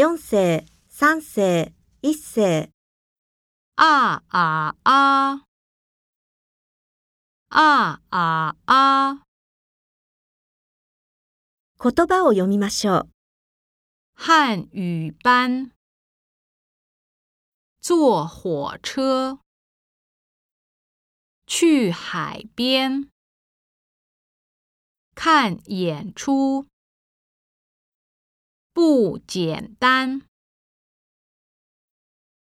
四世、三世、一世。啊啊啊！啊啊啊！言葉を読みましょう。汉语班，坐火车去海边看演出，不简单。